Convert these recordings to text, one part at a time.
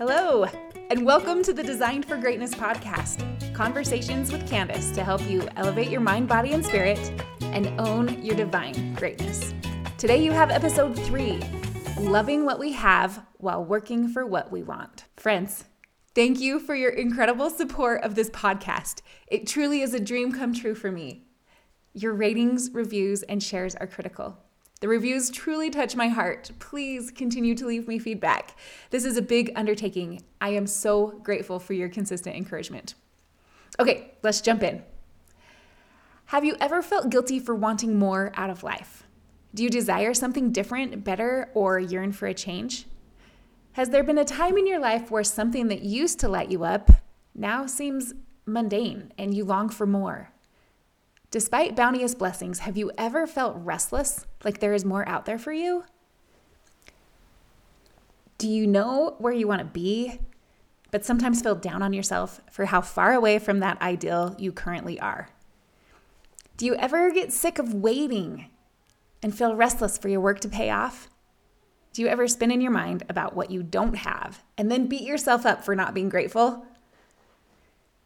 Hello, and welcome to the Designed for Greatness podcast conversations with Candace to help you elevate your mind, body, and spirit and own your divine greatness. Today, you have episode three loving what we have while working for what we want. Friends, thank you for your incredible support of this podcast. It truly is a dream come true for me. Your ratings, reviews, and shares are critical. The reviews truly touch my heart. Please continue to leave me feedback. This is a big undertaking. I am so grateful for your consistent encouragement. Okay, let's jump in. Have you ever felt guilty for wanting more out of life? Do you desire something different, better, or yearn for a change? Has there been a time in your life where something that used to light you up now seems mundane and you long for more? Despite bounteous blessings, have you ever felt restless, like there is more out there for you? Do you know where you want to be, but sometimes feel down on yourself for how far away from that ideal you currently are? Do you ever get sick of waiting and feel restless for your work to pay off? Do you ever spin in your mind about what you don't have and then beat yourself up for not being grateful?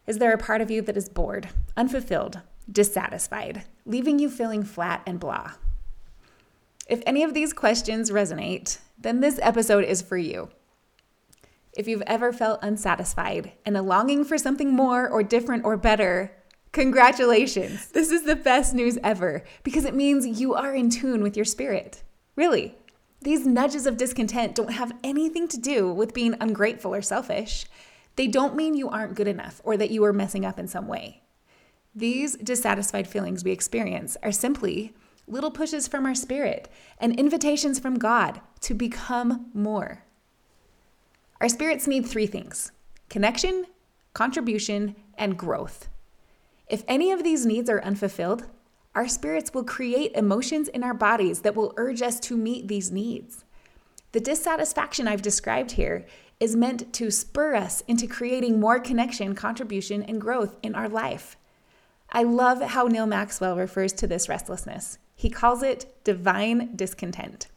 Is there a part of you that is bored, unfulfilled, dissatisfied, leaving you feeling flat and blah? If any of these questions resonate, then this episode is for you. If you've ever felt unsatisfied and a longing for something more or different or better, congratulations. This is the best news ever because it means you are in tune with your spirit. Really. These nudges of discontent don't have anything to do with being ungrateful or selfish. They don't mean you aren't good enough or that you are messing up in some way. These dissatisfied feelings we experience are simply little pushes from our spirit and invitations from God to become more. Our spirits need three things connection, contribution, and growth. If any of these needs are unfulfilled, our spirits will create emotions in our bodies that will urge us to meet these needs. The dissatisfaction I've described here is meant to spur us into creating more connection, contribution, and growth in our life. I love how Neal Maxwell refers to this restlessness. He calls it divine discontent.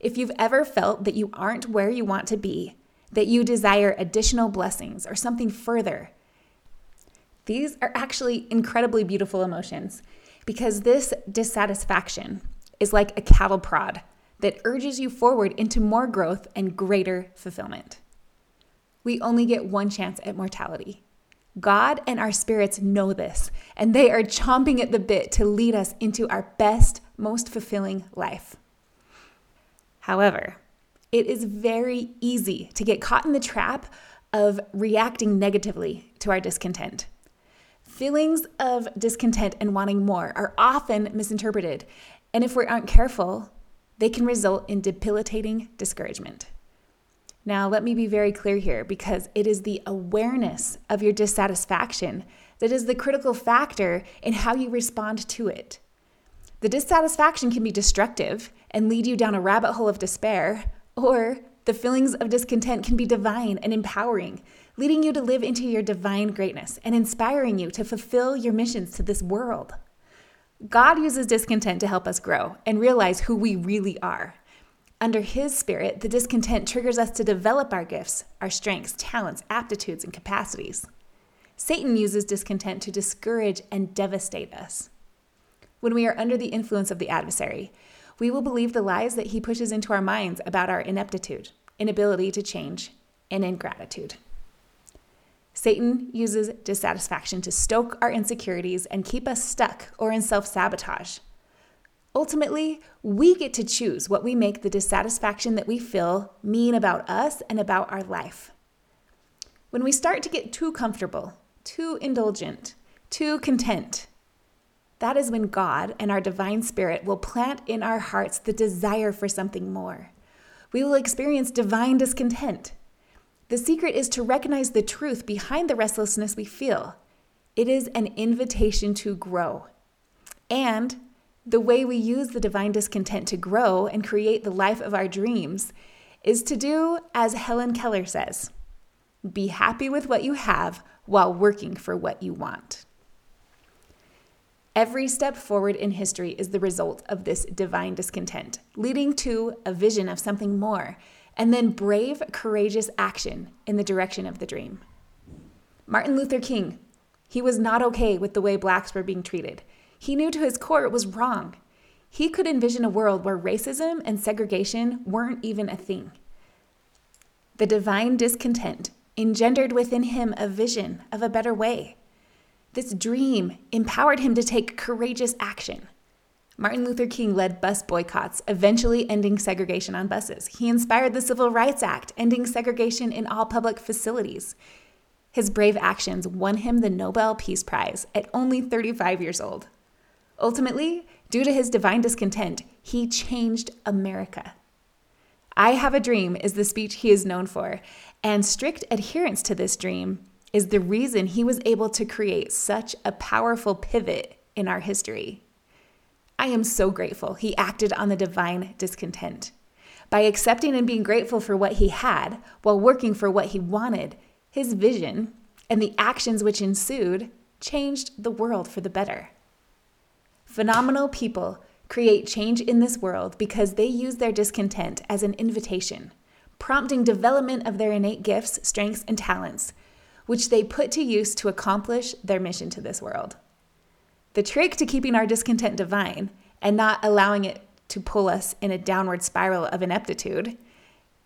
If you've ever felt that you aren't where you want to be, that you desire additional blessings or something further, these are actually incredibly beautiful emotions because this dissatisfaction is like a cattle prod that urges you forward into more growth and greater fulfillment. We only get one chance at mortality. God and our spirits know this, and they are chomping at the bit to lead us into our best, most fulfilling life. However, it is very easy to get caught in the trap of reacting negatively to our discontent. Feelings of discontent and wanting more are often misinterpreted, and if we aren't careful, they can result in debilitating discouragement. Now, let me be very clear here because it is the awareness of your dissatisfaction that is the critical factor in how you respond to it. The dissatisfaction can be destructive and lead you down a rabbit hole of despair, or the feelings of discontent can be divine and empowering, leading you to live into your divine greatness and inspiring you to fulfill your missions to this world. God uses discontent to help us grow and realize who we really are. Under His Spirit, the discontent triggers us to develop our gifts, our strengths, talents, aptitudes, and capacities. Satan uses discontent to discourage and devastate us. When we are under the influence of the adversary, we will believe the lies that he pushes into our minds about our ineptitude, inability to change, and ingratitude. Satan uses dissatisfaction to stoke our insecurities and keep us stuck or in self sabotage. Ultimately, we get to choose what we make the dissatisfaction that we feel mean about us and about our life. When we start to get too comfortable, too indulgent, too content, that is when God and our divine spirit will plant in our hearts the desire for something more. We will experience divine discontent. The secret is to recognize the truth behind the restlessness we feel. It is an invitation to grow. And the way we use the divine discontent to grow and create the life of our dreams is to do as Helen Keller says be happy with what you have while working for what you want. Every step forward in history is the result of this divine discontent, leading to a vision of something more and then brave, courageous action in the direction of the dream. Martin Luther King, he was not okay with the way blacks were being treated. He knew to his core it was wrong. He could envision a world where racism and segregation weren't even a thing. The divine discontent engendered within him a vision of a better way. This dream empowered him to take courageous action. Martin Luther King led bus boycotts, eventually ending segregation on buses. He inspired the Civil Rights Act, ending segregation in all public facilities. His brave actions won him the Nobel Peace Prize at only 35 years old. Ultimately, due to his divine discontent, he changed America. I Have a Dream is the speech he is known for, and strict adherence to this dream is the reason he was able to create such a powerful pivot in our history. I am so grateful he acted on the divine discontent. By accepting and being grateful for what he had while working for what he wanted, his vision and the actions which ensued changed the world for the better. Phenomenal people create change in this world because they use their discontent as an invitation, prompting development of their innate gifts, strengths, and talents, which they put to use to accomplish their mission to this world. The trick to keeping our discontent divine and not allowing it to pull us in a downward spiral of ineptitude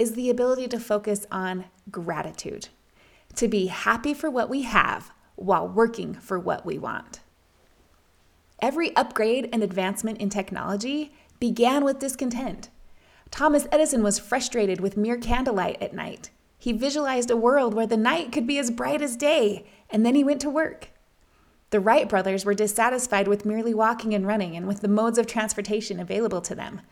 is the ability to focus on gratitude, to be happy for what we have while working for what we want. Every upgrade and advancement in technology began with discontent. Thomas Edison was frustrated with mere candlelight at night. He visualized a world where the night could be as bright as day, and then he went to work. The Wright brothers were dissatisfied with merely walking and running and with the modes of transportation available to them.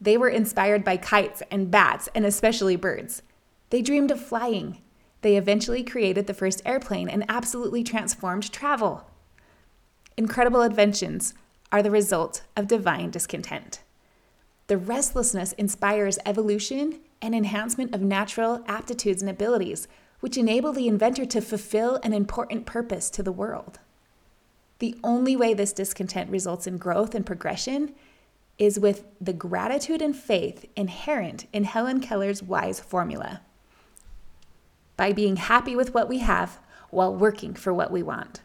They were inspired by kites and bats, and especially birds. They dreamed of flying. They eventually created the first airplane and absolutely transformed travel. Incredible inventions are the result of divine discontent. The restlessness inspires evolution and enhancement of natural aptitudes and abilities, which enable the inventor to fulfill an important purpose to the world. The only way this discontent results in growth and progression is with the gratitude and faith inherent in Helen Keller's wise formula by being happy with what we have while working for what we want.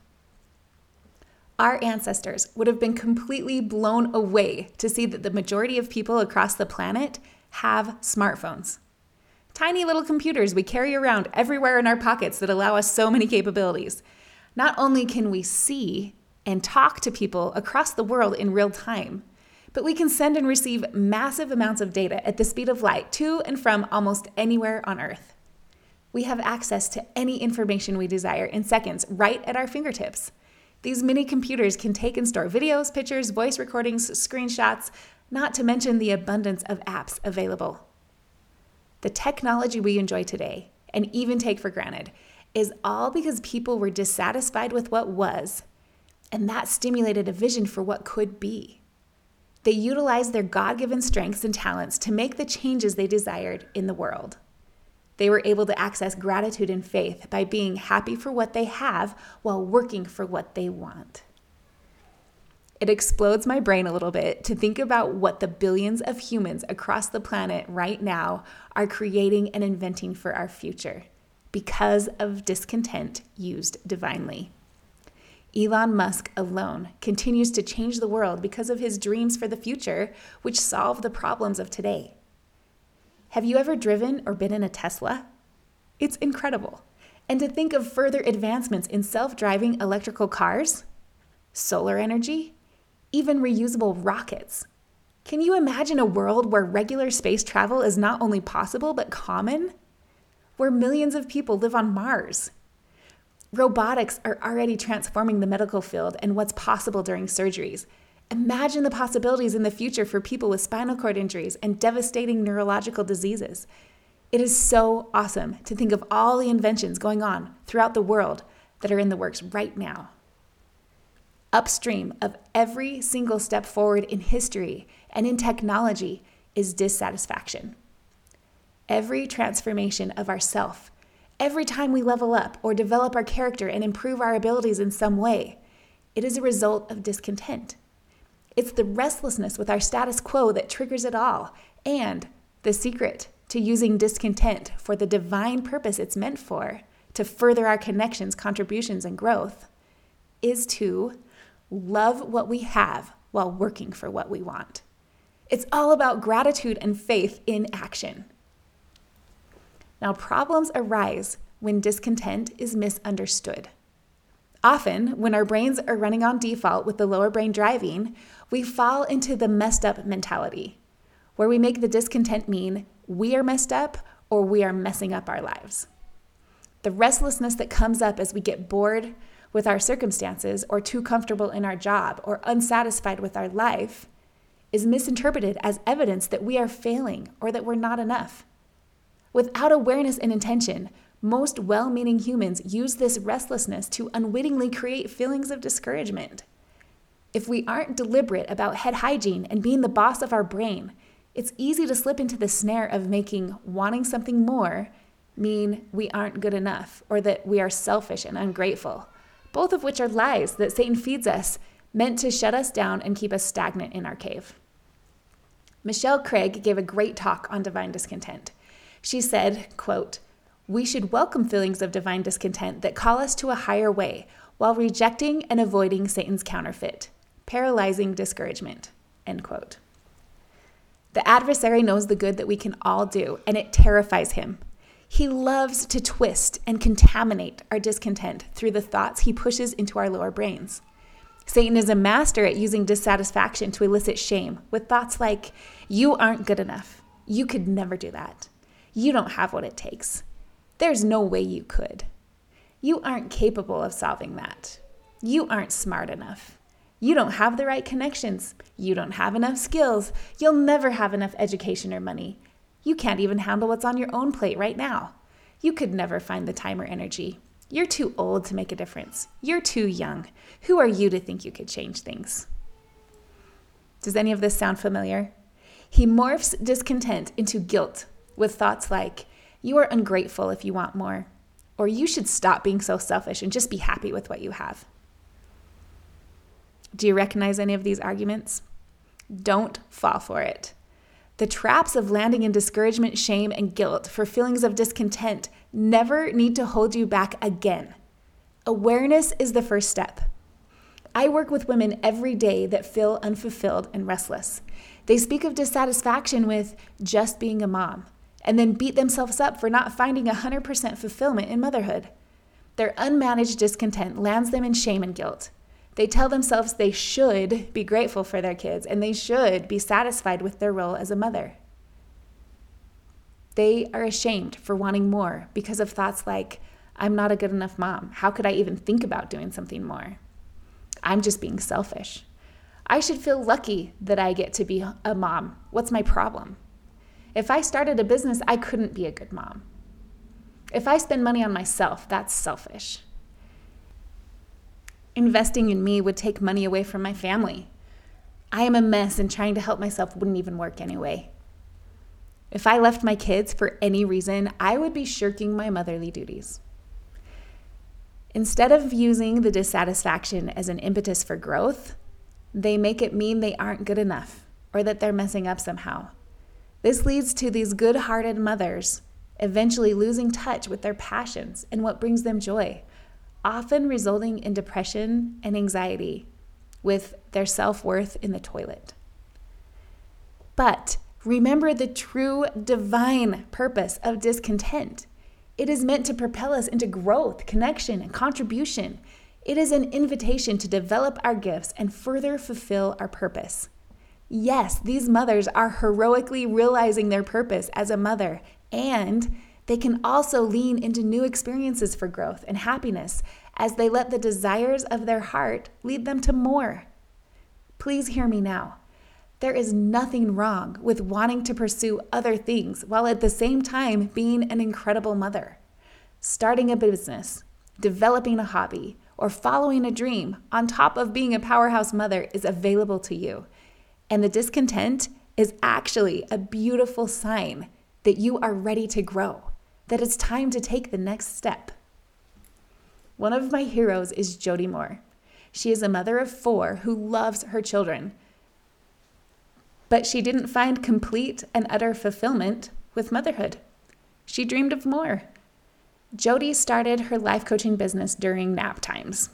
Our ancestors would have been completely blown away to see that the majority of people across the planet have smartphones. Tiny little computers we carry around everywhere in our pockets that allow us so many capabilities. Not only can we see and talk to people across the world in real time, but we can send and receive massive amounts of data at the speed of light to and from almost anywhere on Earth. We have access to any information we desire in seconds right at our fingertips. These mini computers can take and store videos, pictures, voice recordings, screenshots, not to mention the abundance of apps available. The technology we enjoy today, and even take for granted, is all because people were dissatisfied with what was, and that stimulated a vision for what could be. They utilized their God given strengths and talents to make the changes they desired in the world. They were able to access gratitude and faith by being happy for what they have while working for what they want. It explodes my brain a little bit to think about what the billions of humans across the planet right now are creating and inventing for our future because of discontent used divinely. Elon Musk alone continues to change the world because of his dreams for the future, which solve the problems of today. Have you ever driven or been in a Tesla? It's incredible. And to think of further advancements in self driving electrical cars, solar energy, even reusable rockets. Can you imagine a world where regular space travel is not only possible but common? Where millions of people live on Mars? Robotics are already transforming the medical field and what's possible during surgeries, Imagine the possibilities in the future for people with spinal cord injuries and devastating neurological diseases. It is so awesome to think of all the inventions going on throughout the world that are in the works right now. Upstream of every single step forward in history and in technology is dissatisfaction. Every transformation of ourself, every time we level up or develop our character and improve our abilities in some way, it is a result of discontent. It's the restlessness with our status quo that triggers it all. And the secret to using discontent for the divine purpose it's meant for, to further our connections, contributions, and growth, is to love what we have while working for what we want. It's all about gratitude and faith in action. Now, problems arise when discontent is misunderstood. Often, when our brains are running on default with the lower brain driving, we fall into the messed up mentality, where we make the discontent mean we are messed up or we are messing up our lives. The restlessness that comes up as we get bored with our circumstances or too comfortable in our job or unsatisfied with our life is misinterpreted as evidence that we are failing or that we're not enough. Without awareness and intention, most well meaning humans use this restlessness to unwittingly create feelings of discouragement. If we aren't deliberate about head hygiene and being the boss of our brain, it's easy to slip into the snare of making wanting something more mean we aren't good enough or that we are selfish and ungrateful, both of which are lies that Satan feeds us, meant to shut us down and keep us stagnant in our cave. Michelle Craig gave a great talk on divine discontent. She said, quote, "We should welcome feelings of divine discontent that call us to a higher way while rejecting and avoiding Satan's counterfeit, paralyzing discouragement." End quote. The adversary knows the good that we can all do, and it terrifies him. He loves to twist and contaminate our discontent through the thoughts he pushes into our lower brains. Satan is a master at using dissatisfaction to elicit shame with thoughts like, You aren't good enough. You could never do that. You don't have what it takes. There's no way you could. You aren't capable of solving that. You aren't smart enough. You don't have the right connections. You don't have enough skills. You'll never have enough education or money. You can't even handle what's on your own plate right now. You could never find the time or energy. You're too old to make a difference. You're too young. Who are you to think you could change things? Does any of this sound familiar? He morphs discontent into guilt with thoughts like, you are ungrateful if you want more, or you should stop being so selfish and just be happy with what you have. Do you recognize any of these arguments? Don't fall for it. The traps of landing in discouragement, shame, and guilt for feelings of discontent never need to hold you back again. Awareness is the first step. I work with women every day that feel unfulfilled and restless. They speak of dissatisfaction with just being a mom and then beat themselves up for not finding 100% fulfillment in motherhood. Their unmanaged discontent lands them in shame and guilt. They tell themselves they should be grateful for their kids and they should be satisfied with their role as a mother. They are ashamed for wanting more because of thoughts like, I'm not a good enough mom. How could I even think about doing something more? I'm just being selfish. I should feel lucky that I get to be a mom. What's my problem? If I started a business, I couldn't be a good mom. If I spend money on myself, that's selfish. Investing in me would take money away from my family. I am a mess, and trying to help myself wouldn't even work anyway. If I left my kids for any reason, I would be shirking my motherly duties. Instead of using the dissatisfaction as an impetus for growth, they make it mean they aren't good enough or that they're messing up somehow. This leads to these good hearted mothers eventually losing touch with their passions and what brings them joy often resulting in depression and anxiety with their self worth in the toilet. But remember the true divine purpose of discontent. It is meant to propel us into growth, connection, and contribution. It is an invitation to develop our gifts and further fulfill our purpose. Yes, these mothers are heroically realizing their purpose as a mother and they can also lean into new experiences for growth and happiness as they let the desires of their heart lead them to more. Please hear me now. There is nothing wrong with wanting to pursue other things while at the same time being an incredible mother. Starting a business, developing a hobby, or following a dream on top of being a powerhouse mother is available to you. And the discontent is actually a beautiful sign that you are ready to grow that it's time to take the next step. One of my heroes is Jody Moore. She is a mother of four who loves her children. But she didn't find complete and utter fulfillment with motherhood. She dreamed of more. Jody started her life coaching business during nap times.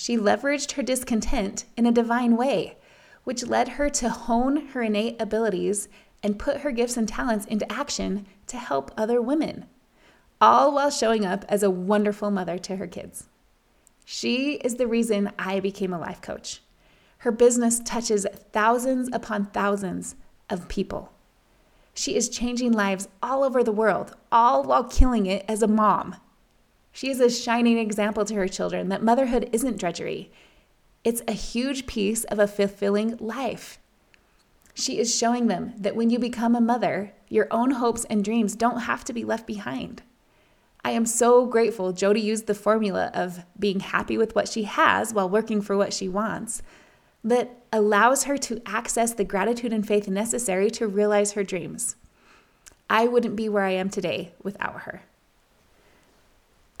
She leveraged her discontent in a divine way, which led her to hone her innate abilities and put her gifts and talents into action to help other women, all while showing up as a wonderful mother to her kids. She is the reason I became a life coach. Her business touches thousands upon thousands of people. She is changing lives all over the world, all while killing it as a mom. She is a shining example to her children that motherhood isn't drudgery. It's a huge piece of a fulfilling life. She is showing them that when you become a mother, your own hopes and dreams don't have to be left behind. I am so grateful Jody used the formula of being happy with what she has while working for what she wants that allows her to access the gratitude and faith necessary to realize her dreams. I wouldn't be where I am today without her.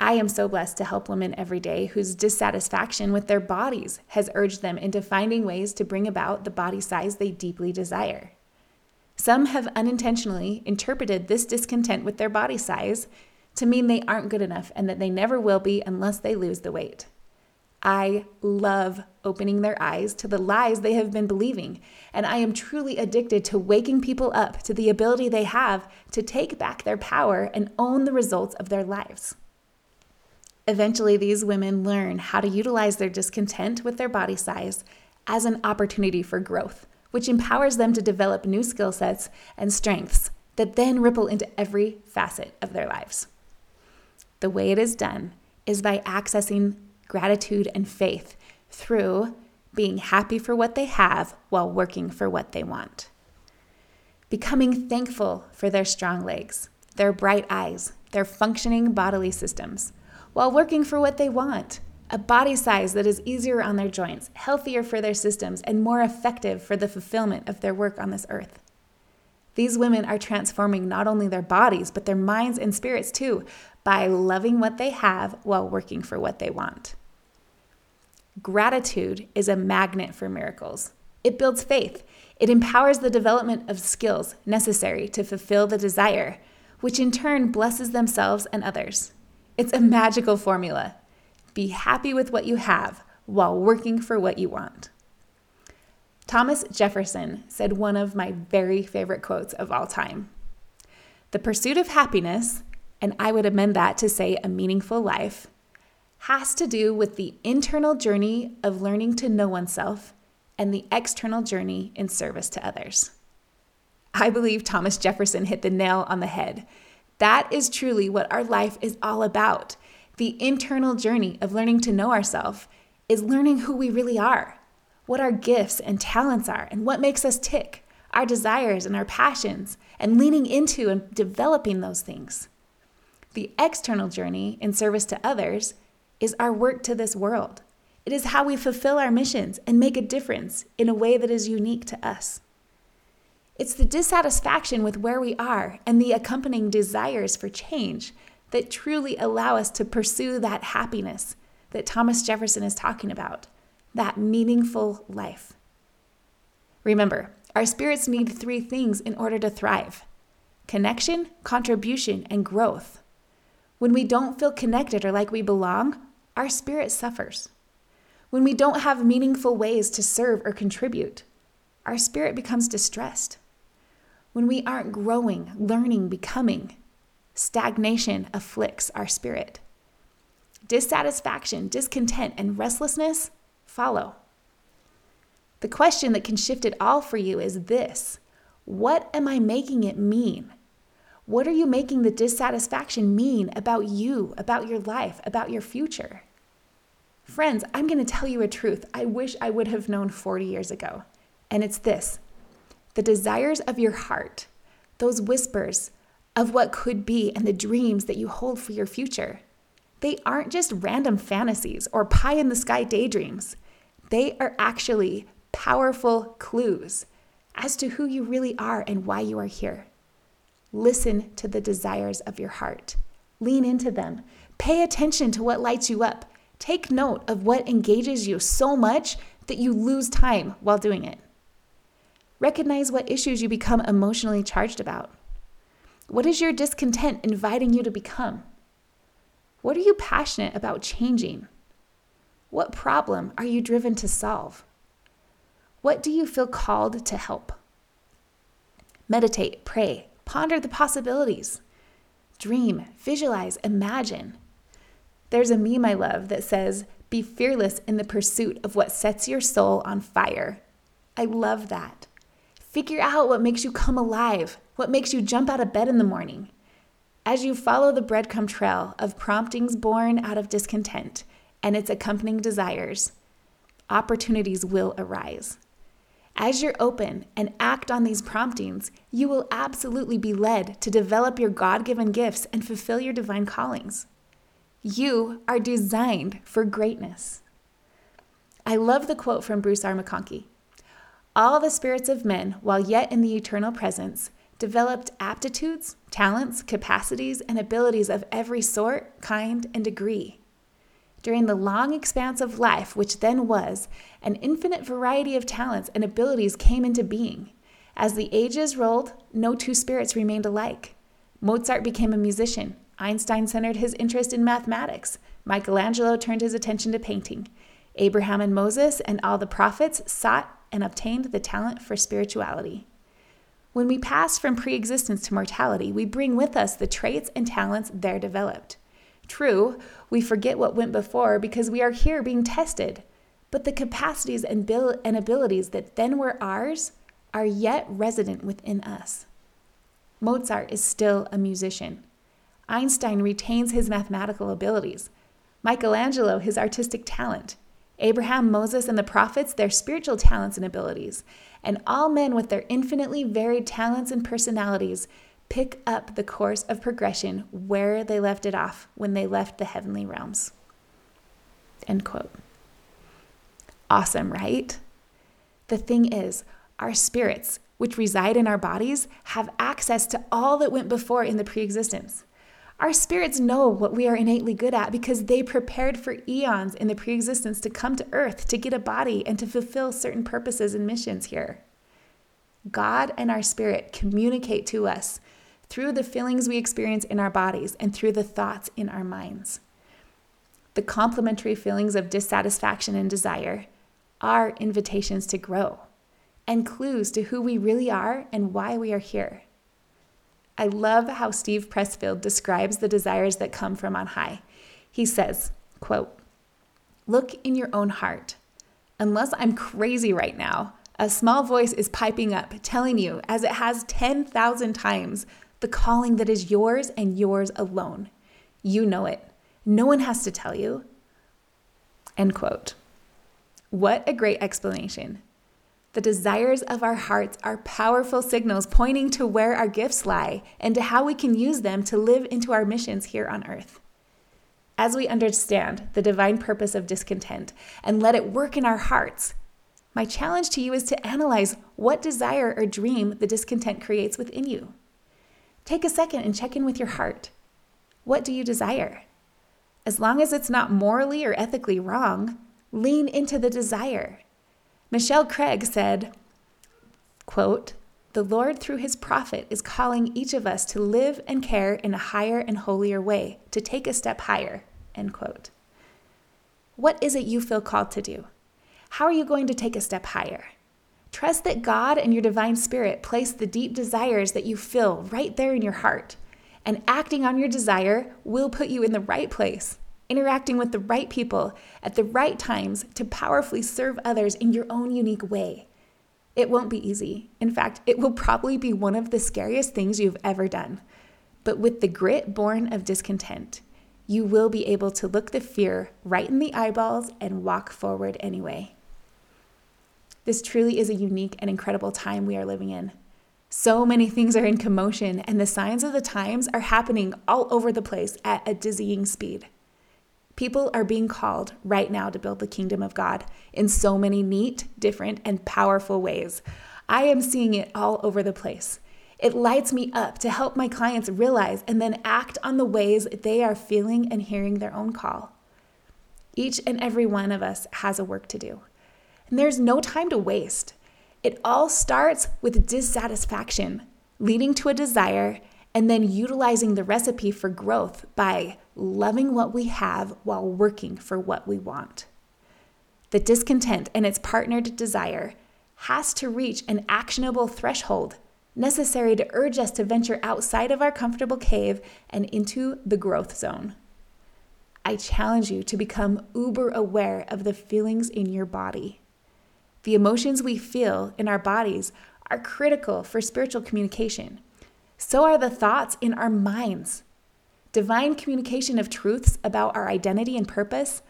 I am so blessed to help women every day whose dissatisfaction with their bodies has urged them into finding ways to bring about the body size they deeply desire. Some have unintentionally interpreted this discontent with their body size to mean they aren't good enough and that they never will be unless they lose the weight. I love opening their eyes to the lies they have been believing, and I am truly addicted to waking people up to the ability they have to take back their power and own the results of their lives. Eventually, these women learn how to utilize their discontent with their body size as an opportunity for growth, which empowers them to develop new skill sets and strengths that then ripple into every facet of their lives. The way it is done is by accessing gratitude and faith through being happy for what they have while working for what they want. Becoming thankful for their strong legs, their bright eyes, their functioning bodily systems while working for what they want a body size that is easier on their joints, healthier for their systems, and more effective for the fulfillment of their work on this earth. These women are transforming not only their bodies, but their minds and spirits too, by loving what they have while working for what they want. Gratitude is a magnet for miracles. It builds faith. It empowers the development of skills necessary to fulfill the desire, which in turn blesses themselves and others. It's a magical formula. Be happy with what you have while working for what you want. Thomas Jefferson said one of my very favorite quotes of all time The pursuit of happiness, and I would amend that to say a meaningful life, has to do with the internal journey of learning to know oneself and the external journey in service to others. I believe Thomas Jefferson hit the nail on the head that is truly what our life is all about. The internal journey of learning to know ourselves is learning who we really are, what our gifts and talents are, and what makes us tick, our desires and our passions, and leaning into and developing those things. The external journey in service to others is our work to this world. It is how we fulfill our missions and make a difference in a way that is unique to us. It's the dissatisfaction with where we are and the accompanying desires for change that truly allow us to pursue that happiness that Thomas Jefferson is talking about, that meaningful life. Remember, our spirits need three things in order to thrive connection, contribution, and growth. When we don't feel connected or like we belong, our spirit suffers. When we don't have meaningful ways to serve or contribute, our spirit becomes distressed when we aren't growing, learning, becoming, stagnation afflicts our spirit. Dissatisfaction, discontent, and restlessness follow. The question that can shift it all for you is this What am I making it mean? What are you making the dissatisfaction mean about you, about your life, about your future? Friends, I'm going to tell you a truth I wish I would have known 40 years ago. And it's this the desires of your heart, those whispers of what could be and the dreams that you hold for your future. They aren't just random fantasies or pie in the sky daydreams. They are actually powerful clues as to who you really are and why you are here. Listen to the desires of your heart. Lean into them. Pay attention to what lights you up. Take note of what engages you so much that you lose time while doing it. Recognize what issues you become emotionally charged about. What is your discontent inviting you to become? What are you passionate about changing? What problem are you driven to solve? What do you feel called to help? Meditate, pray, ponder the possibilities. Dream, visualize, imagine. There's a meme I love that says, Be fearless in the pursuit of what sets your soul on fire. I love that. Figure out what makes you come alive, what makes you jump out of bed in the morning. As you follow the breadcrumb trail of promptings born out of discontent and its accompanying desires, opportunities will arise. As you're open and act on these promptings, you will absolutely be led to develop your God given gifts and fulfill your divine callings. You are designed for greatness. I love the quote from Bruce R. McConkie All the spirits of men, while yet in the eternal presence, developed aptitudes, talents, capacities, and abilities of every sort, kind, and degree. During the long expanse of life, which then was, an infinite variety of talents and abilities came into being. As the ages rolled, no two spirits remained alike. Mozart became a musician. Einstein centered his interest in mathematics. Michelangelo turned his attention to painting. Abraham and Moses and all the prophets sought and obtained the talent for spirituality. When we pass from pre existence to mortality, we bring with us the traits and talents there developed. True, we forget what went before because we are here being tested, but the capacities and, and abilities that then were ours are yet resident within us. Mozart is still a musician. Einstein retains his mathematical abilities. Michelangelo, his artistic talent. Abraham, Moses, and the prophets, their spiritual talents and abilities. And all men with their infinitely varied talents and personalities pick up the course of progression where they left it off when they left the heavenly realms. End quote. Awesome, right? The thing is, our spirits, which reside in our bodies, have access to all that went before in the pre existence. Our spirits know what we are innately good at because they prepared for eons in the pre existence to come to earth to get a body and to fulfill certain purposes and missions here. God and our spirit communicate to us through the feelings we experience in our bodies and through the thoughts in our minds. The complementary feelings of dissatisfaction and desire are invitations to grow and clues to who we really are and why we are here. I love how Steve Pressfield describes the desires that come from on high. He says, quote, Look in your own heart. Unless I'm crazy right now, a small voice is piping up, telling you, as it has 10,000 times, the calling that is yours and yours alone. You know it. No one has to tell you. End quote. What a great explanation. The desires of our hearts are powerful signals pointing to where our gifts lie and to how we can use them to live into our missions here on earth. As we understand the divine purpose of discontent and let it work in our hearts, my challenge to you is to analyze what desire or dream the discontent creates within you. Take a second and check in with your heart. What do you desire? As long as it's not morally or ethically wrong, lean into the desire. Michelle Craig said, quote, the Lord, through his prophet, is calling each of us to live and care in a higher and holier way, to take a step higher. End quote. What is it you feel called to do? How are you going to take a step higher? Trust that God and your divine spirit place the deep desires that you feel right there in your heart. And acting on your desire will put you in the right place, interacting with the right people at the right times to powerfully serve others in your own unique way. It won't be easy. In fact, it will probably be one of the scariest things you've ever done. But with the grit born of discontent, you will be able to look the fear right in the eyeballs and walk forward anyway. This truly is a unique and incredible time we are living in. So many things are in commotion, and the signs of the times are happening all over the place at a dizzying speed. People are being called right now to build the kingdom of God in so many neat, different, and powerful ways. I am seeing it all over the place. It lights me up to help my clients realize and then act on the ways they are feeling and hearing their own call. Each and every one of us has a work to do. And there's no time to waste. It all starts with dissatisfaction, leading to a desire, and then utilizing the recipe for growth by loving what we have while working for what we want. The discontent and its partnered desire has to reach an actionable threshold necessary to urge us to venture outside of our comfortable cave and into the growth zone. I challenge you to become uber aware of the feelings in your body. The emotions we feel in our bodies are critical for spiritual communication. So are the thoughts in our minds. Divine communication of truths about our identity and purpose,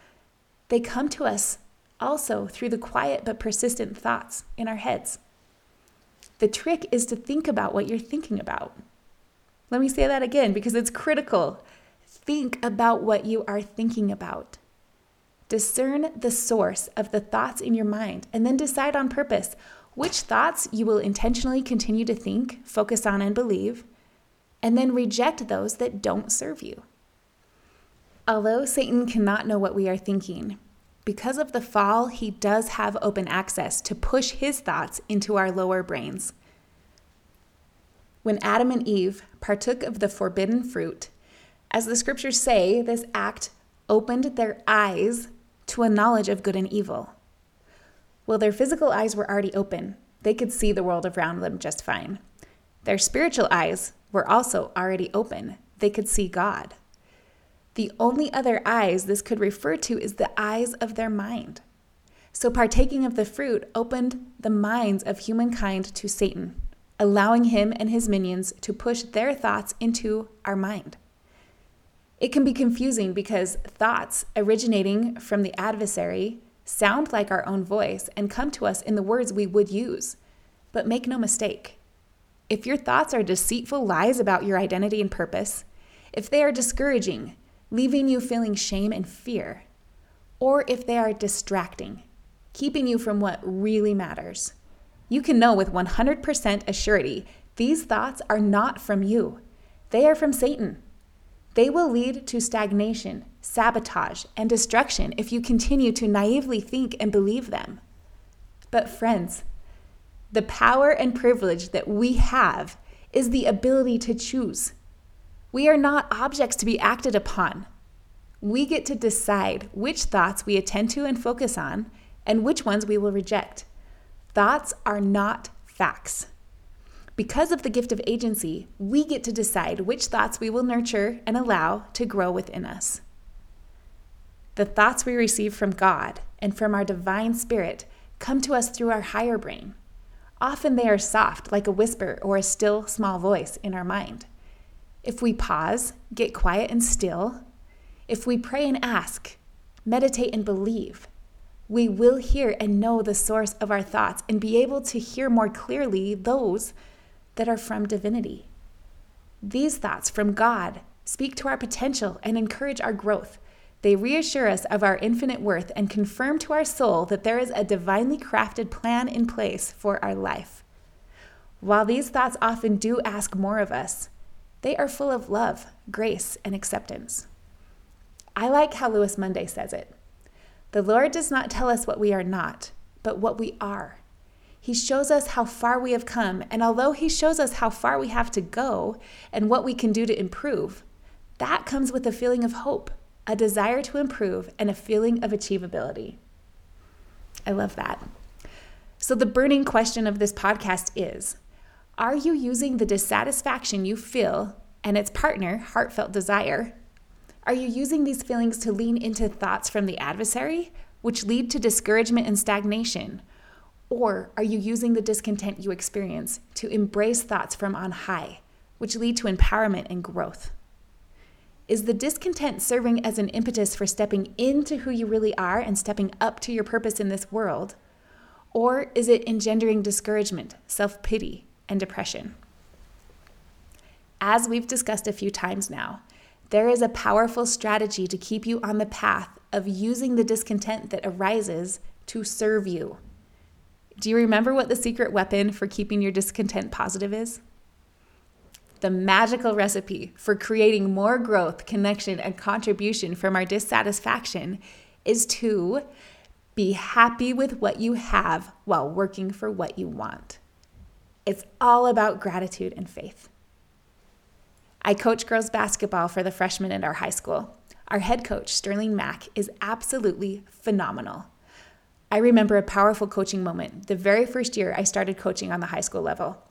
they come to us also through the quiet but persistent thoughts in our heads. The trick is to think about what you're thinking about. Let me say that again because it's critical. Think about what you are thinking about. Discern the source of the thoughts in your mind and then decide on purpose which thoughts you will intentionally continue to think, focus on, and believe, and then reject those that don't serve you. Although Satan cannot know what we are thinking, because of the fall, he does have open access to push his thoughts into our lower brains. When Adam and Eve partook of the forbidden fruit, as the scriptures say, this act opened their eyes to a knowledge of good and evil. Well, their physical eyes were already open. They could see the world around them just fine. Their spiritual eyes were also already open. They could see God. The only other eyes this could refer to is the eyes of their mind. So, partaking of the fruit opened the minds of humankind to Satan, allowing him and his minions to push their thoughts into our mind. It can be confusing because thoughts originating from the adversary sound like our own voice and come to us in the words we would use. But make no mistake, if your thoughts are deceitful lies about your identity and purpose, if they are discouraging, leaving you feeling shame and fear, or if they are distracting, keeping you from what really matters. You can know with 100% assurity these thoughts are not from you, they are from Satan. They will lead to stagnation, sabotage, and destruction if you continue to naively think and believe them. But, friends, the power and privilege that we have is the ability to choose we are not objects to be acted upon. We get to decide which thoughts we attend to and focus on and which ones we will reject. Thoughts are not facts. Because of the gift of agency, we get to decide which thoughts we will nurture and allow to grow within us. The thoughts we receive from God and from our divine spirit come to us through our higher brain. Often they are soft, like a whisper or a still, small voice in our mind. If we pause, get quiet and still, if we pray and ask, meditate and believe, we will hear and know the source of our thoughts and be able to hear more clearly those that are from divinity. These thoughts from God speak to our potential and encourage our growth. They reassure us of our infinite worth and confirm to our soul that there is a divinely crafted plan in place for our life. While these thoughts often do ask more of us, they are full of love, grace, and acceptance. I like how Lewis Monday says it The Lord does not tell us what we are not, but what we are. He shows us how far we have come, and although He shows us how far we have to go and what we can do to improve, that comes with a feeling of hope, a desire to improve, and a feeling of achievability. I love that. So, the burning question of this podcast is are you using the dissatisfaction you feel and its partner, heartfelt desire? Are you using these feelings to lean into thoughts from the adversary, which lead to discouragement and stagnation? Or are you using the discontent you experience to embrace thoughts from on high, which lead to empowerment and growth? Is the discontent serving as an impetus for stepping into who you really are and stepping up to your purpose in this world? Or is it engendering discouragement, self pity, and depression. As we've discussed a few times now, there is a powerful strategy to keep you on the path of using the discontent that arises to serve you. Do you remember what the secret weapon for keeping your discontent positive is? The magical recipe for creating more growth, connection, and contribution from our dissatisfaction is to Be happy with what you have while working for what you want. It's all about gratitude and faith. I coach girls basketball for the freshmen at our high school. Our head coach, Sterling Mack, is absolutely phenomenal. I remember a powerful coaching moment the very first year I started coaching on the high school level.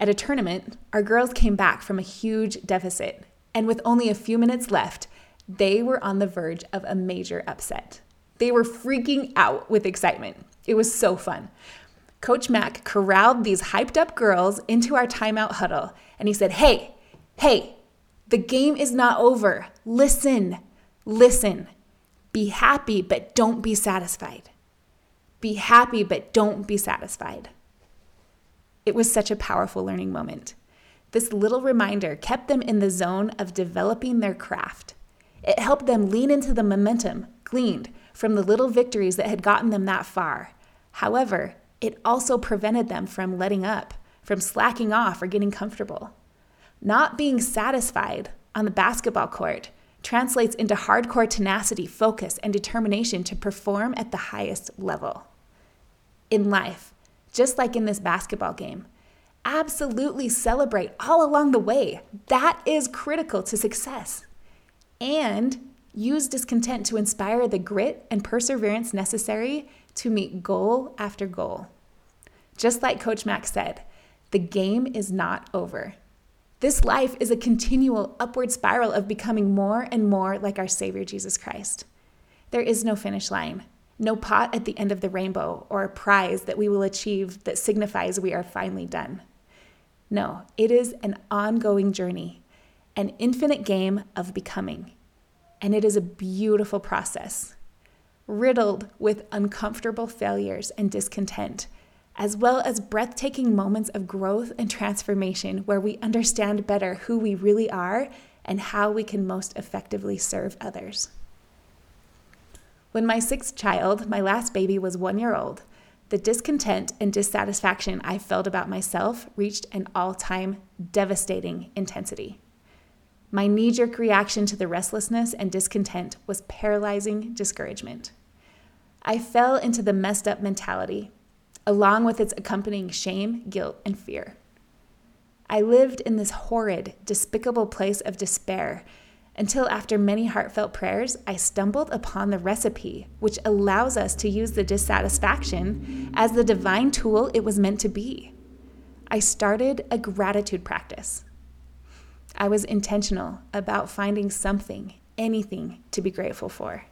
At a tournament, our girls came back from a huge deficit, and with only a few minutes left, they were on the verge of a major upset. They were freaking out with excitement. It was so fun. Coach Mack corralled these hyped up girls into our timeout huddle, and he said, Hey, hey, the game is not over. Listen, listen. Be happy, but don't be satisfied. Be happy, but don't be satisfied. It was such a powerful learning moment. This little reminder kept them in the zone of developing their craft. It helped them lean into the momentum gleaned from the little victories that had gotten them that far. However, it also prevented them from letting up, from slacking off or getting comfortable. Not being satisfied on the basketball court translates into hardcore tenacity, focus, and determination to perform at the highest level. In life, just like in this basketball game. Absolutely celebrate all along the way. That is critical to success. And use discontent to inspire the grit and perseverance necessary to meet goal after goal. Just like Coach Max said, the game is not over. This life is a continual upward spiral of becoming more and more like our Savior Jesus Christ. There is no finish line no pot at the end of the rainbow or a prize that we will achieve that signifies we are finally done. No, it is an ongoing journey, an infinite game of becoming. And it is a beautiful process, riddled with uncomfortable failures and discontent, as well as breathtaking moments of growth and transformation where we understand better who we really are and how we can most effectively serve others. When my sixth child, my last baby, was one year old, the discontent and dissatisfaction I felt about myself reached an all time devastating intensity. My knee jerk reaction to the restlessness and discontent was paralyzing discouragement. I fell into the messed up mentality, along with its accompanying shame, guilt, and fear. I lived in this horrid, despicable place of despair until after many heartfelt prayers, I stumbled upon the recipe, which allows us to use the dissatisfaction as the divine tool it was meant to be. I started a gratitude practice. I was intentional about finding something, anything to be grateful for.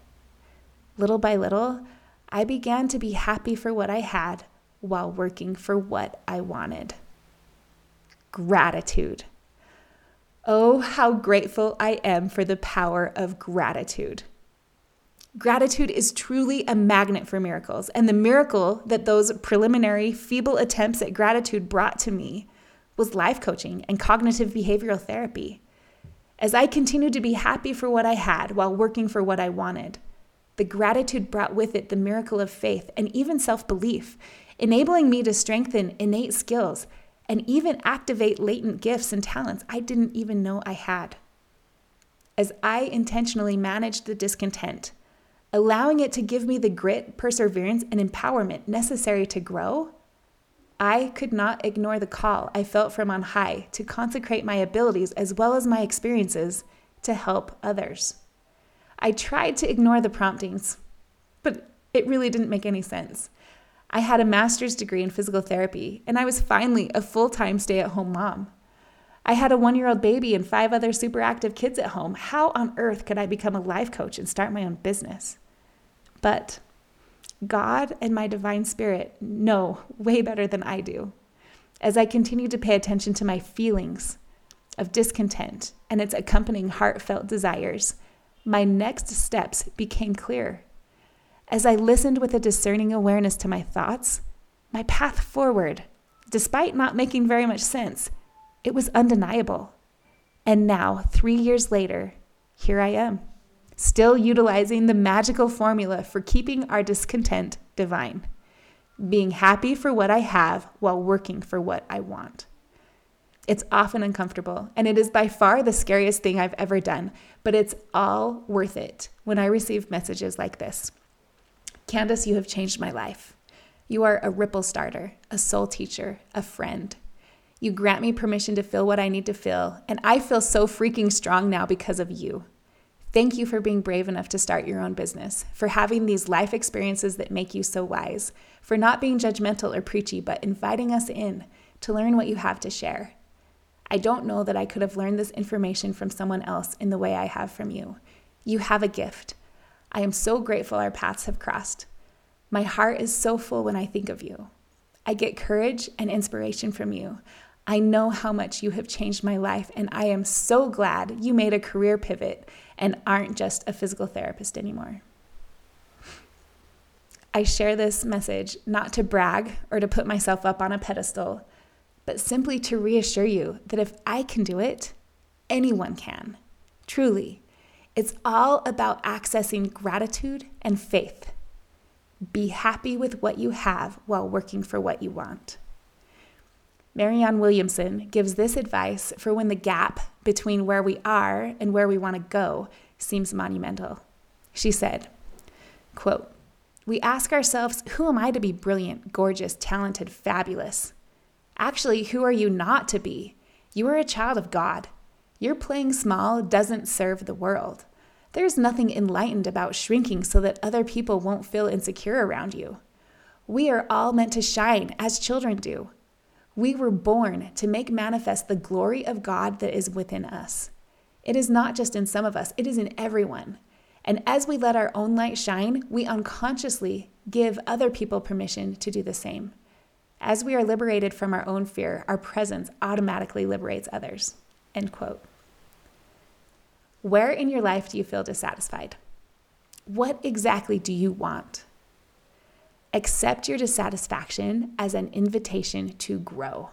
Little by little, I began to be happy for what I had while working for what I wanted. Gratitude. Oh, how grateful I am for the power of gratitude. Gratitude is truly a magnet for miracles, and the miracle that those preliminary, feeble attempts at gratitude brought to me was life coaching and cognitive behavioral therapy. As I continued to be happy for what I had while working for what I wanted, the gratitude brought with it the miracle of faith and even self belief, enabling me to strengthen innate skills and even activate latent gifts and talents I didn't even know I had. As I intentionally managed the discontent, allowing it to give me the grit, perseverance, and empowerment necessary to grow, I could not ignore the call I felt from on high to consecrate my abilities as well as my experiences to help others. I tried to ignore the promptings, but it really didn't make any sense. I had a master's degree in physical therapy, and I was finally a full time stay at home mom. I had a one year old baby and five other super active kids at home. How on earth could I become a life coach and start my own business? But God and my divine spirit know way better than I do. As I continued to pay attention to my feelings of discontent and its accompanying heartfelt desires, my next steps became clear. As I listened with a discerning awareness to my thoughts, my path forward, despite not making very much sense, it was undeniable. And now, three years later, here I am, still utilizing the magical formula for keeping our discontent divine, being happy for what I have while working for what I want. It's often uncomfortable, and it is by far the scariest thing I've ever done, but it's all worth it when I receive messages like this. Candace, you have changed my life. You are a ripple starter, a soul teacher, a friend. You grant me permission to feel what I need to feel, and I feel so freaking strong now because of you. Thank you for being brave enough to start your own business, for having these life experiences that make you so wise, for not being judgmental or preachy, but inviting us in to learn what you have to share. I don't know that I could have learned this information from someone else in the way I have from you. You have a gift. I am so grateful our paths have crossed. My heart is so full when I think of you. I get courage and inspiration from you. I know how much you have changed my life, and I am so glad you made a career pivot and aren't just a physical therapist anymore. I share this message not to brag or to put myself up on a pedestal, but simply to reassure you that if I can do it, anyone can. Truly. It's all about accessing gratitude and faith. Be happy with what you have while working for what you want. Marianne Williamson gives this advice for when the gap between where we are and where we want to go seems monumental. She said, quote, We ask ourselves, who am I to be brilliant, gorgeous, talented, fabulous? Actually, who are you not to be? You are a child of God. Your playing small doesn't serve the world. There's nothing enlightened about shrinking so that other people won't feel insecure around you. We are all meant to shine as children do. We were born to make manifest the glory of God that is within us. It is not just in some of us, it is in everyone. And as we let our own light shine, we unconsciously give other people permission to do the same. As we are liberated from our own fear, our presence automatically liberates others. End quote. Where in your life do you feel dissatisfied? What exactly do you want? Accept your dissatisfaction as an invitation to grow.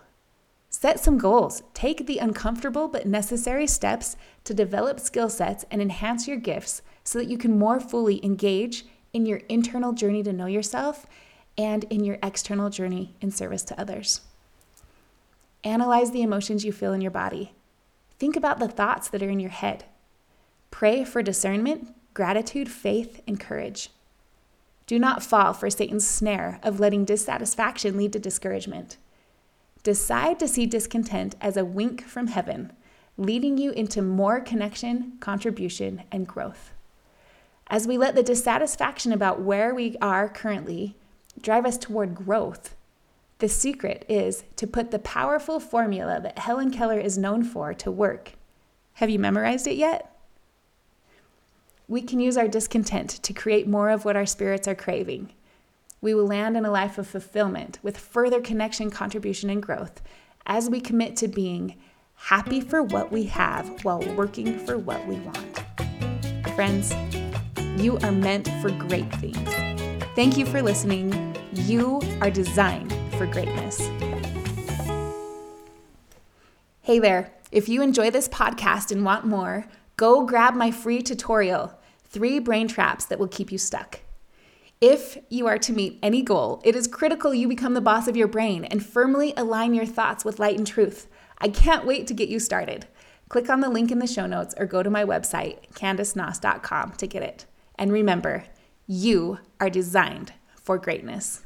Set some goals. Take the uncomfortable but necessary steps to develop skill sets and enhance your gifts so that you can more fully engage in your internal journey to know yourself and in your external journey in service to others. Analyze the emotions you feel in your body. Think about the thoughts that are in your head. Pray for discernment, gratitude, faith, and courage. Do not fall for Satan's snare of letting dissatisfaction lead to discouragement. Decide to see discontent as a wink from heaven, leading you into more connection, contribution, and growth. As we let the dissatisfaction about where we are currently drive us toward growth, the secret is to put the powerful formula that Helen Keller is known for to work. Have you memorized it yet? we can use our discontent to create more of what our spirits are craving. We will land in a life of fulfillment with further connection, contribution, and growth as we commit to being happy for what we have while working for what we want. Friends, you are meant for great things. Thank you for listening. You are designed for greatness. Hey there. If you enjoy this podcast and want more, go grab my free tutorial three brain traps that will keep you stuck. If you are to meet any goal, it is critical you become the boss of your brain and firmly align your thoughts with light and truth. I can't wait to get you started. Click on the link in the show notes or go to my website, CandiceNoss.com, to get it. And remember, you are designed for greatness.